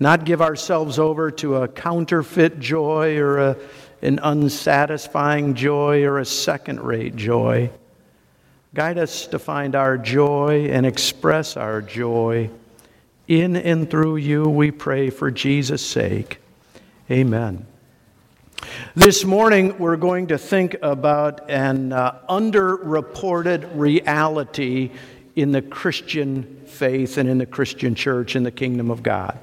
not give ourselves over to a counterfeit joy or a, an unsatisfying joy or a second rate joy. Guide us to find our joy and express our joy. In and through you, we pray for Jesus' sake. Amen. This morning, we're going to think about an uh, underreported reality in the Christian faith and in the Christian church in the kingdom of God,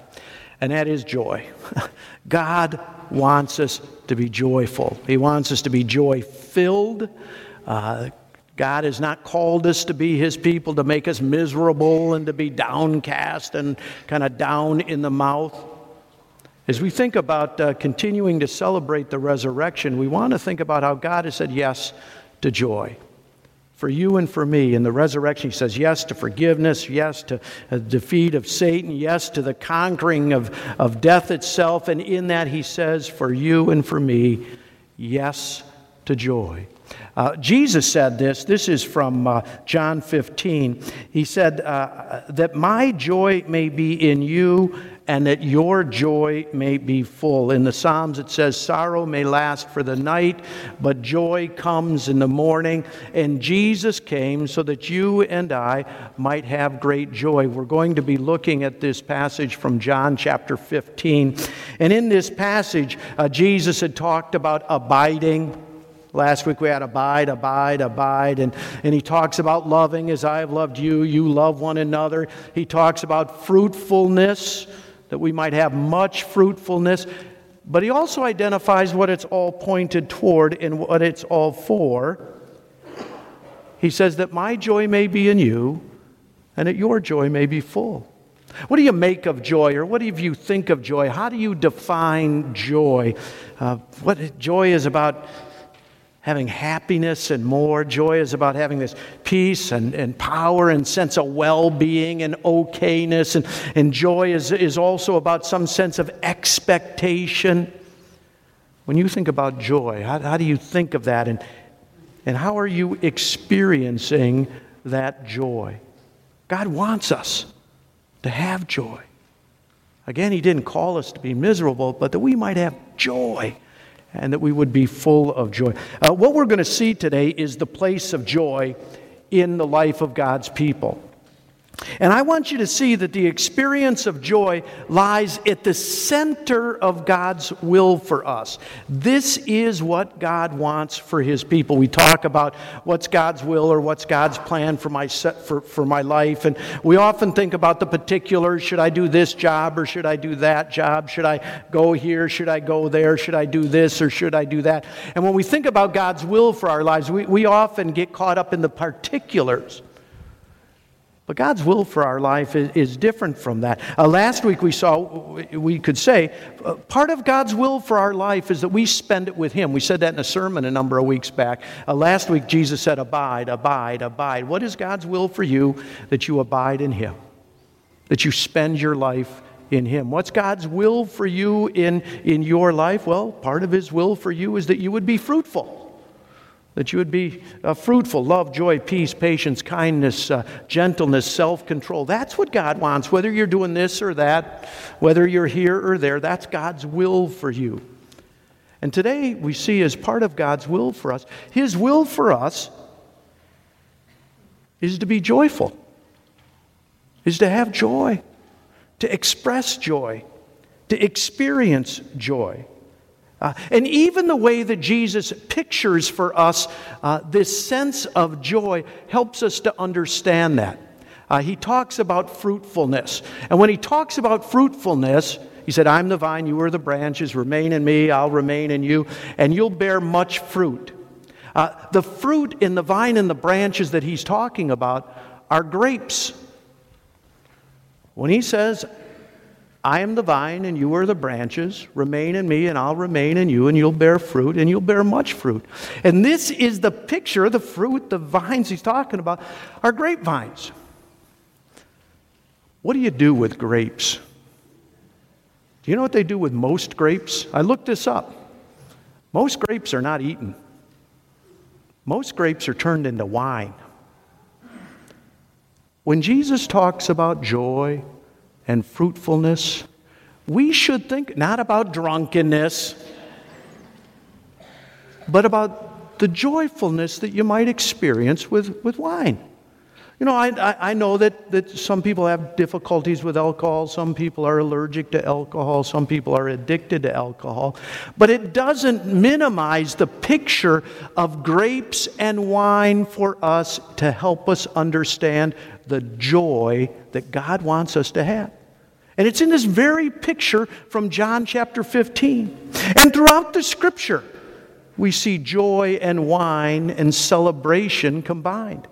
and that is joy. God wants us to be joyful, He wants us to be joy filled. Uh, God has not called us to be His people to make us miserable and to be downcast and kind of down in the mouth. As we think about uh, continuing to celebrate the resurrection, we want to think about how God has said yes to joy. For you and for me. In the resurrection, he says yes to forgiveness, yes to the defeat of Satan, yes to the conquering of, of death itself. And in that, he says, for you and for me, yes to joy. Uh, Jesus said this. This is from uh, John 15. He said, uh, That my joy may be in you and that your joy may be full. In the Psalms, it says, Sorrow may last for the night, but joy comes in the morning. And Jesus came so that you and I might have great joy. We're going to be looking at this passage from John chapter 15. And in this passage, uh, Jesus had talked about abiding. Last week we had abide, abide, abide. And, and he talks about loving as I have loved you. You love one another. He talks about fruitfulness that we might have much fruitfulness. But he also identifies what it's all pointed toward and what it's all for. He says that my joy may be in you and that your joy may be full. What do you make of joy, or what do you think of joy? How do you define joy? Uh, what joy is about having happiness and more. Joy is about having this peace and, and power and sense of well being and okayness. And, and joy is, is also about some sense of expectation. When you think about joy, how, how do you think of that? And, and how are you experiencing that joy? God wants us to have joy. Again, He didn't call us to be miserable, but that we might have joy and that we would be full of joy. Uh, what we're going to see today is the place of joy in the life of God's people. And I want you to see that the experience of joy lies at the center of God's will for us. This is what God wants for His people. We talk about what's God's will or what's God's plan for my, for, for my life. And we often think about the particulars should I do this job or should I do that job? Should I go here? Should I go there? Should I do this or should I do that? And when we think about God's will for our lives, we, we often get caught up in the particulars. But God's will for our life is, different from that. Uh, last week we saw, we could say, uh, part of God's will for our life is that we spend it with Him. We said that in a sermon a number of weeks back. Uh, last week Jesus said, Abide, abide, abide. What is God's will for you? That you abide in Him, that you spend your life in Him. What's God's will for you in, in your life? Well, part of His will for you is that you would be fruitful that you would be uh, fruitful love, joy, peace, patience, kindness, uh, gentleness, self control. That's what God wants, whether you're doing this or that, whether you're here or there. That's God's will for you. And today we see as part of God's will for us, His will for us is to be joyful, is to have joy, to express joy, to experience joy. Uh, and even the way that Jesus pictures for us uh, this sense of joy helps us to understand that. Uh, he talks about fruitfulness. And when he talks about fruitfulness, he said, I'm the vine, you are the branches, remain in me, I'll remain in you, and you'll bear much fruit. Uh, the fruit in the vine and the branches that he's talking about are grapes. When he says, I am the vine and you are the branches. Remain in me and I'll remain in you, and you'll bear fruit and you'll bear much fruit. And this is the picture of the fruit, the vines he's talking about are grapevines. What do you do with grapes? Do you know what they do with most grapes? I looked this up. Most grapes are not eaten, most grapes are turned into wine. When Jesus talks about joy, and fruitfulness, we should think not about drunkenness, but about the joyfulness that you might experience with, with wine. You know, I, I know that, that some people have difficulties with alcohol, some people are allergic to alcohol, some people are addicted to alcohol, but it doesn't minimize the picture of grapes and wine for us to help us understand the joy that God wants us to have. And it's in this very picture from John chapter 15. And throughout the scripture, we see joy and wine and celebration combined.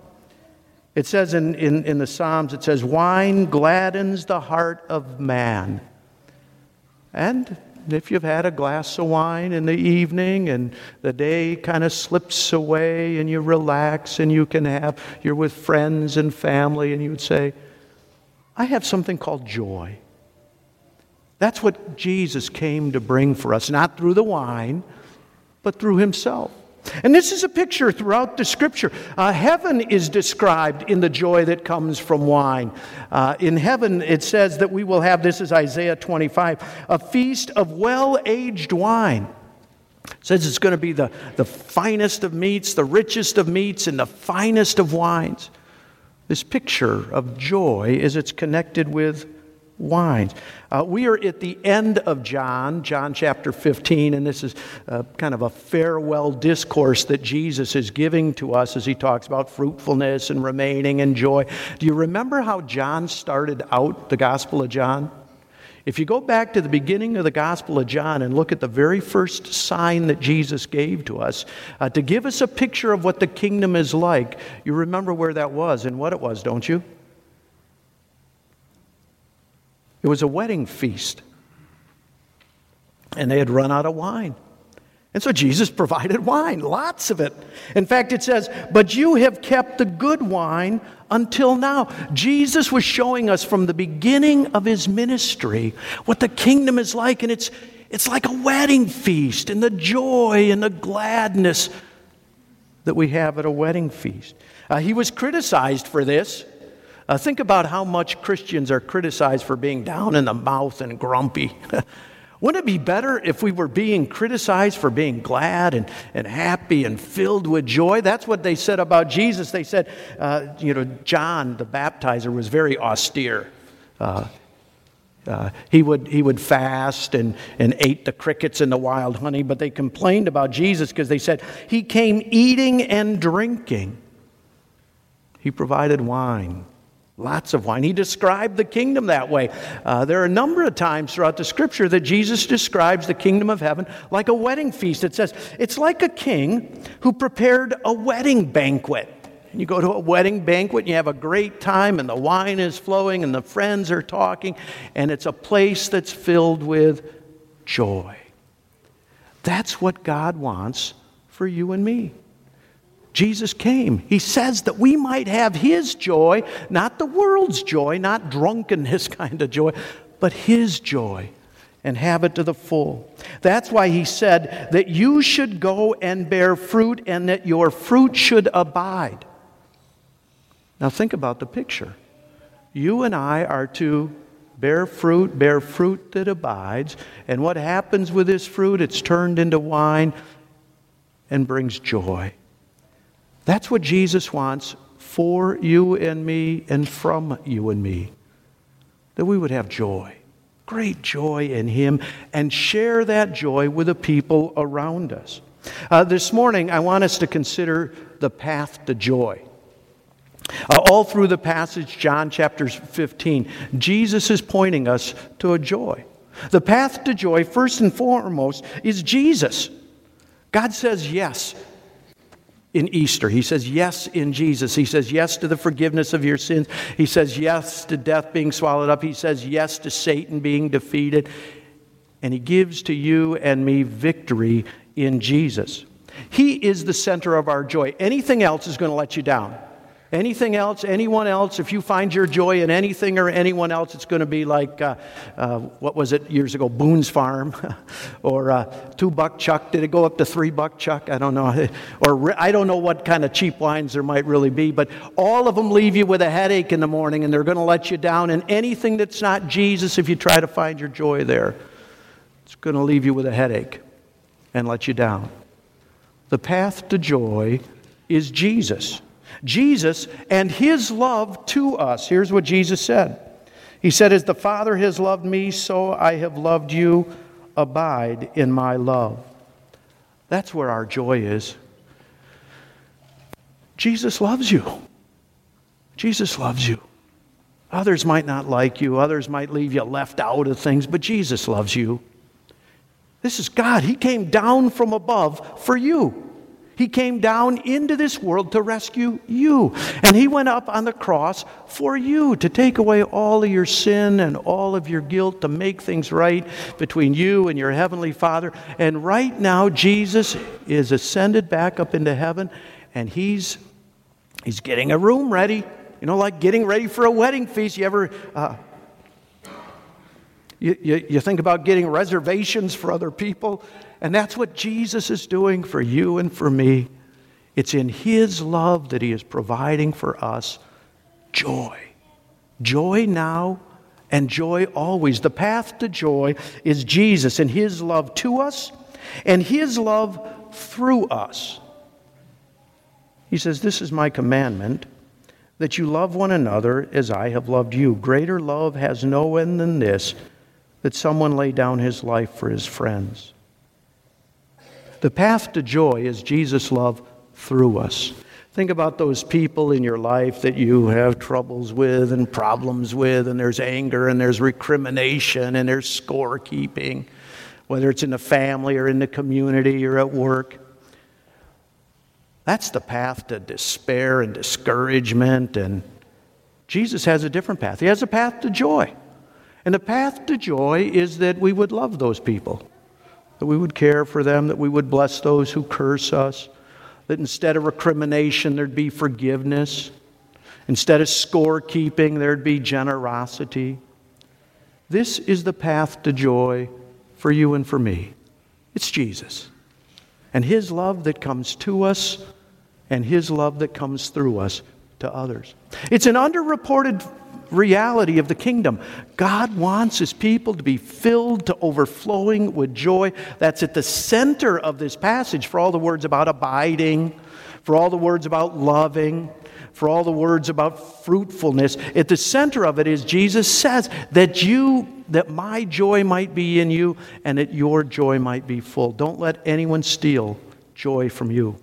It says in, in, in the Psalms, it says, wine gladdens the heart of man. And if you've had a glass of wine in the evening and the day kind of slips away and you relax and you can have, you're with friends and family and you would say, I have something called joy. That's what Jesus came to bring for us, not through the wine, but through himself. And this is a picture throughout the scripture. Uh, heaven is described in the joy that comes from wine. Uh, in heaven, it says that we will have this is Isaiah 25 a feast of well aged wine. It says it's going to be the, the finest of meats, the richest of meats, and the finest of wines. This picture of joy is it's connected with wines. Uh, we are at the end of John, John chapter 15, and this is uh, kind of a farewell discourse that Jesus is giving to us as he talks about fruitfulness and remaining and joy. Do you remember how John started out the Gospel of John? If you go back to the beginning of the Gospel of John and look at the very first sign that Jesus gave to us uh, to give us a picture of what the kingdom is like, you remember where that was and what it was, don't you? It was a wedding feast. And they had run out of wine. And so Jesus provided wine, lots of it. In fact, it says, But you have kept the good wine until now. Jesus was showing us from the beginning of his ministry what the kingdom is like. And it's, it's like a wedding feast and the joy and the gladness that we have at a wedding feast. Uh, he was criticized for this. Uh, think about how much Christians are criticized for being down in the mouth and grumpy. Wouldn't it be better if we were being criticized for being glad and, and happy and filled with joy? That's what they said about Jesus. They said, uh, you know, John the baptizer was very austere. Uh, uh, he, would, he would fast and, and ate the crickets and the wild honey, but they complained about Jesus because they said he came eating and drinking. He provided wine. Lots of wine. He described the kingdom that way. Uh, there are a number of times throughout the scripture that Jesus describes the kingdom of heaven like a wedding feast. It says, it's like a king who prepared a wedding banquet. You go to a wedding banquet and you have a great time, and the wine is flowing, and the friends are talking, and it's a place that's filled with joy. That's what God wants for you and me. Jesus came. He says that we might have His joy, not the world's joy, not drunkenness kind of joy, but His joy and have it to the full. That's why He said that you should go and bear fruit and that your fruit should abide. Now, think about the picture. You and I are to bear fruit, bear fruit that abides. And what happens with this fruit? It's turned into wine and brings joy. That's what Jesus wants for you and me and from you and me. That we would have joy, great joy in Him, and share that joy with the people around us. Uh, this morning, I want us to consider the path to joy. Uh, all through the passage, John chapter 15, Jesus is pointing us to a joy. The path to joy, first and foremost, is Jesus. God says yes in Easter. He says yes in Jesus. He says yes to the forgiveness of your sins. He says yes to death being swallowed up. He says yes to Satan being defeated. And he gives to you and me victory in Jesus. He is the center of our joy. Anything else is going to let you down. Anything else, anyone else, if you find your joy in anything or anyone else, it's going to be like, uh, uh, what was it years ago, Boone's Farm, or uh, two buck chuck. Did it go up to three buck chuck? I don't know. Or I don't know what kind of cheap wines there might really be, but all of them leave you with a headache in the morning and they're going to let you down. And anything that's not Jesus, if you try to find your joy there, it's going to leave you with a headache and let you down. The path to joy is Jesus. Jesus and his love to us. Here's what Jesus said He said, As the Father has loved me, so I have loved you. Abide in my love. That's where our joy is. Jesus loves you. Jesus loves you. Others might not like you, others might leave you left out of things, but Jesus loves you. This is God. He came down from above for you. He came down into this world to rescue you. And He went up on the cross for you to take away all of your sin and all of your guilt, to make things right between you and your Heavenly Father. And right now, Jesus is ascended back up into heaven and He's, he's getting a room ready. You know, like getting ready for a wedding feast. You ever. Uh, you, you, you think about getting reservations for other people. And that's what Jesus is doing for you and for me. It's in His love that He is providing for us joy. Joy now and joy always. The path to joy is Jesus and His love to us and His love through us. He says, This is my commandment that you love one another as I have loved you. Greater love has no end than this that someone lay down his life for his friends. The path to joy is Jesus' love through us. Think about those people in your life that you have troubles with and problems with, and there's anger and there's recrimination and there's scorekeeping, whether it's in the family or in the community or at work. That's the path to despair and discouragement. And Jesus has a different path. He has a path to joy. And the path to joy is that we would love those people that we would care for them, that we would bless those who curse us, that instead of recrimination, there'd be forgiveness. Instead of scorekeeping, there'd be generosity. This is the path to joy for you and for me. It's Jesus. And His love that comes to us, and His love that comes through us to others. It's an underreported reality of the kingdom. God wants his people to be filled to overflowing with joy. That's at the center of this passage for all the words about abiding, for all the words about loving, for all the words about fruitfulness. At the center of it is Jesus says that you that my joy might be in you and that your joy might be full. Don't let anyone steal joy from you.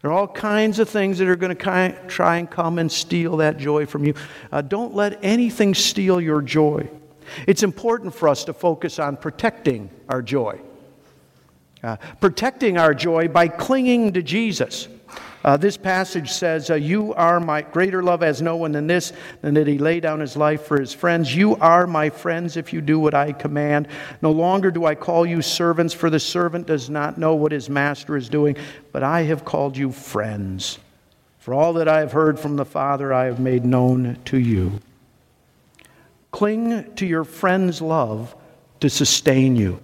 There are all kinds of things that are going to try and come and steal that joy from you. Uh, don't let anything steal your joy. It's important for us to focus on protecting our joy. Uh, protecting our joy by clinging to Jesus. Uh, this passage says, uh, You are my greater love as no one than this, than that he lay down his life for his friends. You are my friends if you do what I command. No longer do I call you servants, for the servant does not know what his master is doing, but I have called you friends. For all that I have heard from the Father, I have made known to you. Cling to your friend's love to sustain you.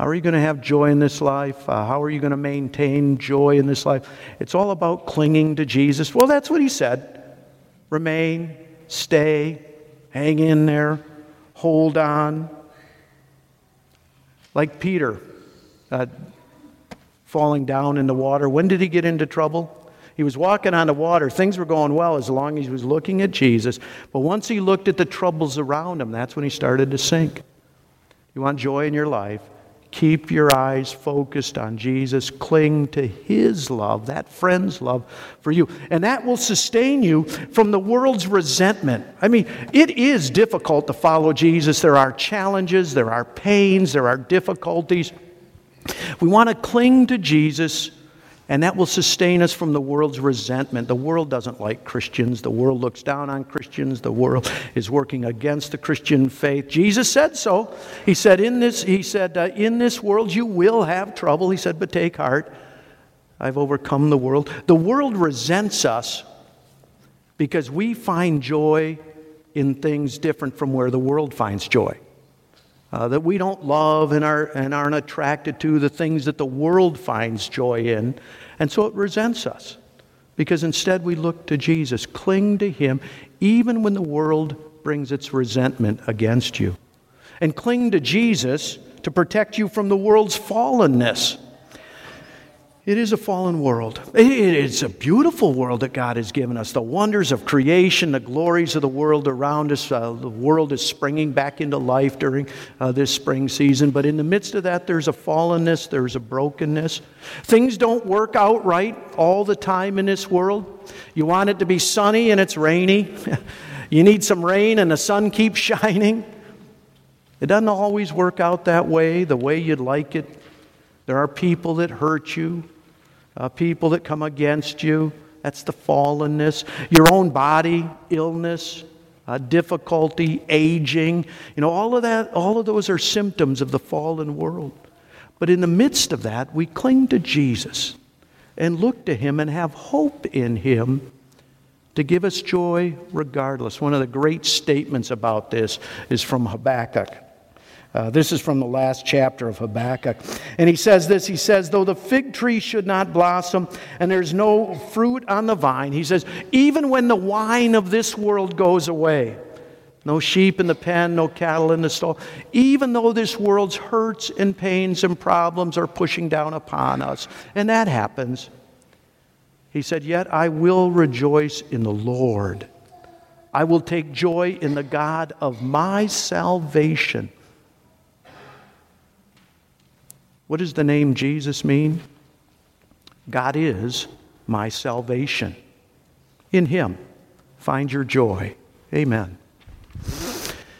How are you going to have joy in this life? Uh, how are you going to maintain joy in this life? It's all about clinging to Jesus. Well, that's what he said. Remain, stay, hang in there, hold on. Like Peter uh, falling down in the water. When did he get into trouble? He was walking on the water. Things were going well as long as he was looking at Jesus. But once he looked at the troubles around him, that's when he started to sink. You want joy in your life? Keep your eyes focused on Jesus. Cling to His love, that friend's love for you. And that will sustain you from the world's resentment. I mean, it is difficult to follow Jesus. There are challenges, there are pains, there are difficulties. We want to cling to Jesus and that will sustain us from the world's resentment. The world doesn't like Christians. The world looks down on Christians. The world is working against the Christian faith. Jesus said so. He said, In this, he said, uh, in this world you will have trouble. He said, But take heart. I've overcome the world. The world resents us because we find joy in things different from where the world finds joy. Uh, that we don't love and, are, and aren't attracted to the things that the world finds joy in. And so it resents us because instead we look to Jesus, cling to Him, even when the world brings its resentment against you. And cling to Jesus to protect you from the world's fallenness. It is a fallen world. It's a beautiful world that God has given us. The wonders of creation, the glories of the world around us. Uh, the world is springing back into life during uh, this spring season. But in the midst of that, there's a fallenness, there's a brokenness. Things don't work out right all the time in this world. You want it to be sunny and it's rainy. you need some rain and the sun keeps shining. It doesn't always work out that way, the way you'd like it. There are people that hurt you, uh, people that come against you. That's the fallenness. Your own body, illness, uh, difficulty, aging. You know, all of that, all of those are symptoms of the fallen world. But in the midst of that, we cling to Jesus and look to Him and have hope in Him to give us joy regardless. One of the great statements about this is from Habakkuk. Uh, this is from the last chapter of Habakkuk. And he says this He says, Though the fig tree should not blossom and there's no fruit on the vine, he says, even when the wine of this world goes away, no sheep in the pen, no cattle in the stall, even though this world's hurts and pains and problems are pushing down upon us, and that happens, he said, Yet I will rejoice in the Lord. I will take joy in the God of my salvation. What does the name Jesus mean? God is my salvation. In Him, find your joy. Amen.